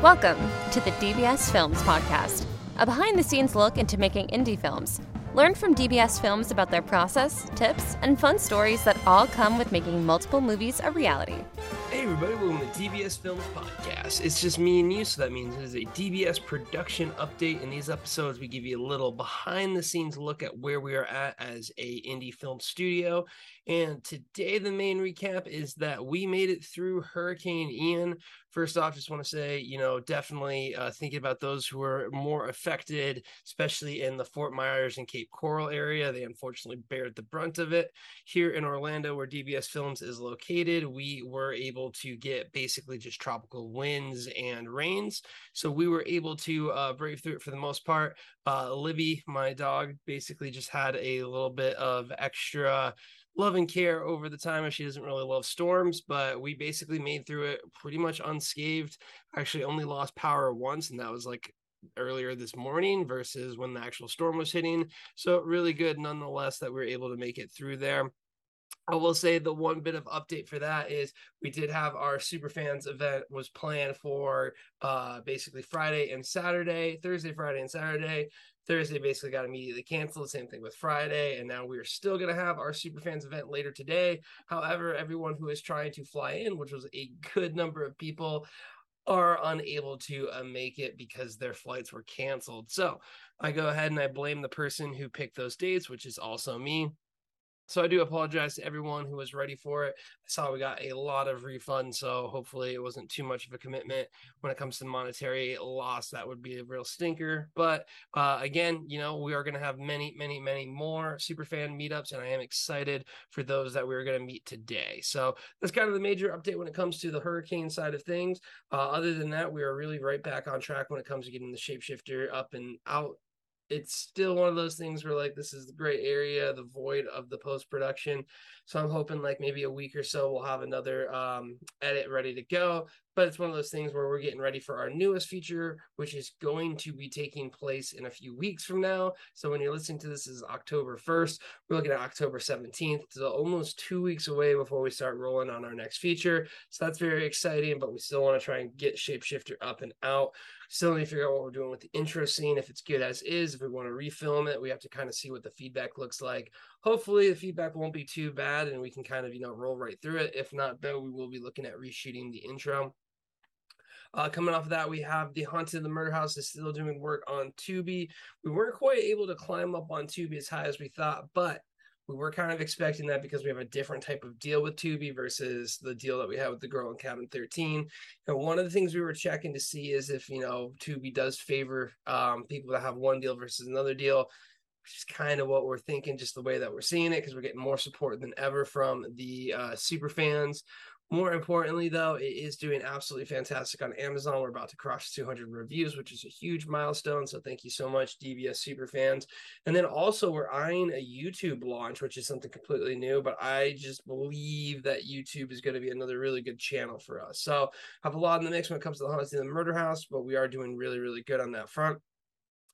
Welcome to the DBS Films Podcast, a behind the scenes look into making indie films. Learn from DBS Films about their process, tips, and fun stories that all come with making multiple movies a reality. Hey everybody, welcome to DBS Films Podcast. It's just me and you, so that means it is a DBS production update. In these episodes, we give you a little behind the scenes look at where we are at as a indie film studio. And today the main recap is that we made it through Hurricane Ian. First off, just want to say, you know, definitely uh, thinking about those who are more affected, especially in the Fort Myers and Cape Coral area. They unfortunately bared the brunt of it. Here in Orlando, where DBS Films is located, we were able to get basically just tropical winds and rains. So we were able to uh, brave through it for the most part. Uh, Libby, my dog, basically just had a little bit of extra love and care over the time and she doesn't really love storms but we basically made through it pretty much unscathed. Actually only lost power once and that was like earlier this morning versus when the actual storm was hitting. So really good nonetheless that we were able to make it through there. I will say the one bit of update for that is we did have our Superfans event was planned for uh basically Friday and Saturday, Thursday, Friday, and Saturday. Thursday basically got immediately canceled. Same thing with Friday. And now we are still going to have our Superfans event later today. However, everyone who is trying to fly in, which was a good number of people, are unable to uh, make it because their flights were canceled. So I go ahead and I blame the person who picked those dates, which is also me. So I do apologize to everyone who was ready for it. I saw we got a lot of refunds, so hopefully it wasn't too much of a commitment when it comes to monetary loss. That would be a real stinker. But uh, again, you know, we are going to have many, many, many more superfan meetups, and I am excited for those that we are going to meet today. So that's kind of the major update when it comes to the hurricane side of things. Uh, other than that, we are really right back on track when it comes to getting the shapeshifter up and out it's still one of those things where like this is the gray area, the void of the post production. So I'm hoping like maybe a week or so we'll have another um, edit ready to go. But it's one of those things where we're getting ready for our newest feature, which is going to be taking place in a few weeks from now. So when you're listening to this is October 1st. We're looking at October 17th. So almost two weeks away before we start rolling on our next feature. So that's very exciting, but we still want to try and get Shapeshifter up and out. Still need to figure out what we're doing with the intro scene, if it's good as is. If we want to refilm it, we have to kind of see what the feedback looks like. Hopefully, the feedback won't be too bad and we can kind of, you know, roll right through it. If not, though, we will be looking at reshooting the intro. Uh, coming off of that, we have The Haunted of the Murder House is still doing work on Tubi. We weren't quite able to climb up on Tubi as high as we thought, but we were kind of expecting that because we have a different type of deal with Tubi versus the deal that we have with the girl in cabin 13. And one of the things we were checking to see is if, you know, Tubi does favor um, people that have one deal versus another deal, which is kind of what we're thinking, just the way that we're seeing it, because we're getting more support than ever from the uh, super fans. More importantly, though, it is doing absolutely fantastic on Amazon. We're about to cross 200 reviews, which is a huge milestone. So thank you so much, DBS super fans. And then also, we're eyeing a YouTube launch, which is something completely new. But I just believe that YouTube is going to be another really good channel for us. So have a lot in the mix when it comes to the Haunted in the Murder House, but we are doing really, really good on that front.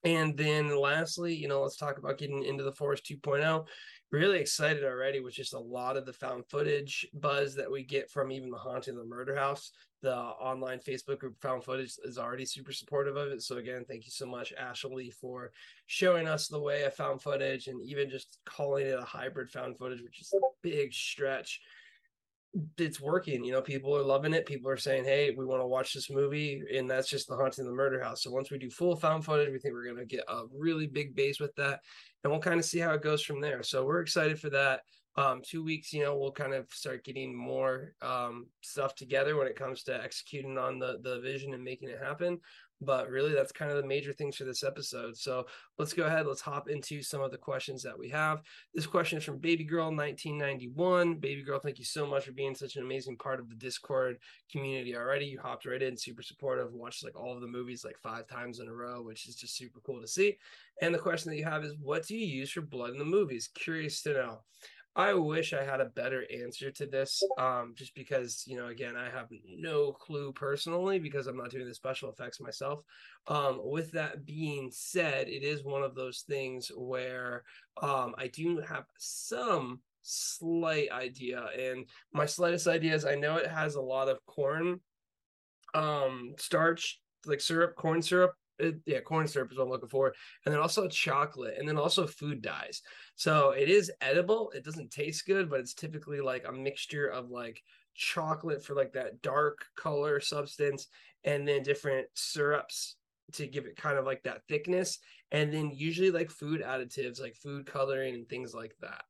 And then lastly, you know, let's talk about getting into the Forest 2.0 really excited already with just a lot of the found footage buzz that we get from even the haunting of the murder house the online facebook group found footage is already super supportive of it so again thank you so much ashley for showing us the way of found footage and even just calling it a hybrid found footage which is a big stretch it's working. You know, people are loving it. People are saying, "Hey, we want to watch this movie," and that's just the haunting of the murder house. So once we do full found footage, we think we're going to get a really big base with that, and we'll kind of see how it goes from there. So we're excited for that. Um, two weeks, you know, we'll kind of start getting more um, stuff together when it comes to executing on the the vision and making it happen. But really, that's kind of the major things for this episode. So let's go ahead. Let's hop into some of the questions that we have. This question is from Baby Girl 1991. Baby Girl, thank you so much for being such an amazing part of the Discord community already. You hopped right in, super supportive, watched like all of the movies like five times in a row, which is just super cool to see. And the question that you have is, what do you use for blood in the movies? Curious to know. I wish I had a better answer to this, um, just because you know, again, I have no clue personally because I'm not doing the special effects myself. Um, with that being said, it is one of those things where um, I do have some slight idea, and my slightest idea is I know it has a lot of corn um, starch like syrup, corn syrup. It, yeah, corn syrup is what I'm looking for, and then also chocolate, and then also food dyes. So it is edible. It doesn't taste good, but it's typically like a mixture of like chocolate for like that dark color substance, and then different syrups to give it kind of like that thickness, and then usually like food additives, like food coloring and things like that.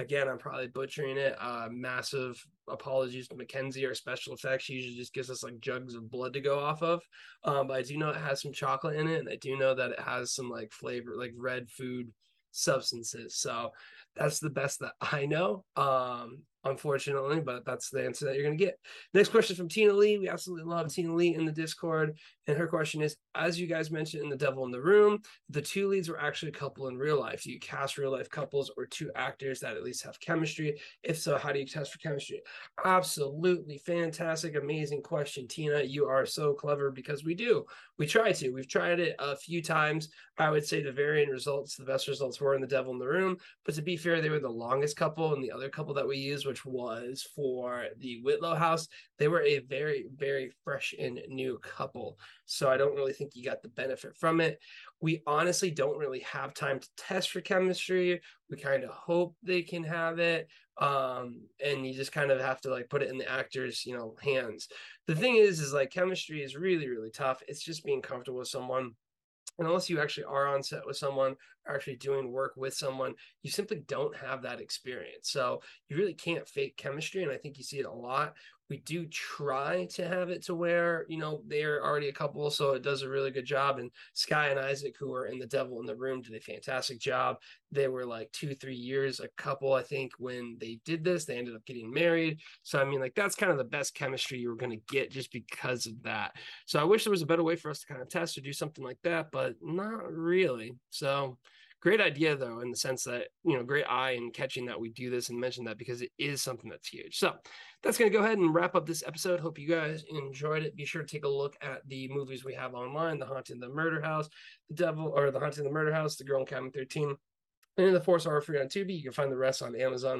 Again, I'm probably butchering it. Uh, massive apologies to Mackenzie. Our special effects she usually just gives us like jugs of blood to go off of. Um, but I do know it has some chocolate in it, and I do know that it has some like flavor, like red food substances. So that's the best that I know. Um, unfortunately, but that's the answer that you're to get. Next question from Tina Lee. We absolutely love Tina Lee in the Discord. And her question is As you guys mentioned in The Devil in the Room, the two leads were actually a couple in real life. Do you cast real life couples or two actors that at least have chemistry? If so, how do you test for chemistry? Absolutely fantastic, amazing question, Tina. You are so clever because we do. We try to. We've tried it a few times. I would say the varying results, the best results were in The Devil in the Room. But to be fair, they were the longest couple, and the other couple that we used which was for the Whitlow house. They were a very, very fresh and new couple. So I don't really think you got the benefit from it. We honestly don't really have time to test for chemistry. We kind of hope they can have it. Um, and you just kind of have to like put it in the actor's, you know, hands. The thing is, is like chemistry is really, really tough. It's just being comfortable with someone and unless you actually are on set with someone, actually doing work with someone, you simply don't have that experience. So you really can't fake chemistry. And I think you see it a lot we do try to have it to where you know they're already a couple so it does a really good job and sky and isaac who are in the devil in the room did a fantastic job. They were like two three years a couple i think when they did this they ended up getting married. So i mean like that's kind of the best chemistry you were going to get just because of that. So i wish there was a better way for us to kind of test or do something like that but not really. So great idea though in the sense that you know great eye in catching that we do this and mention that because it is something that's huge. So that's going to go ahead and wrap up this episode. Hope you guys enjoyed it. Be sure to take a look at the movies we have online the haunting the murder house the devil or the haunting the murder house the girl in cabin 13 and the Forest are free on Tubi. You can find the rest on Amazon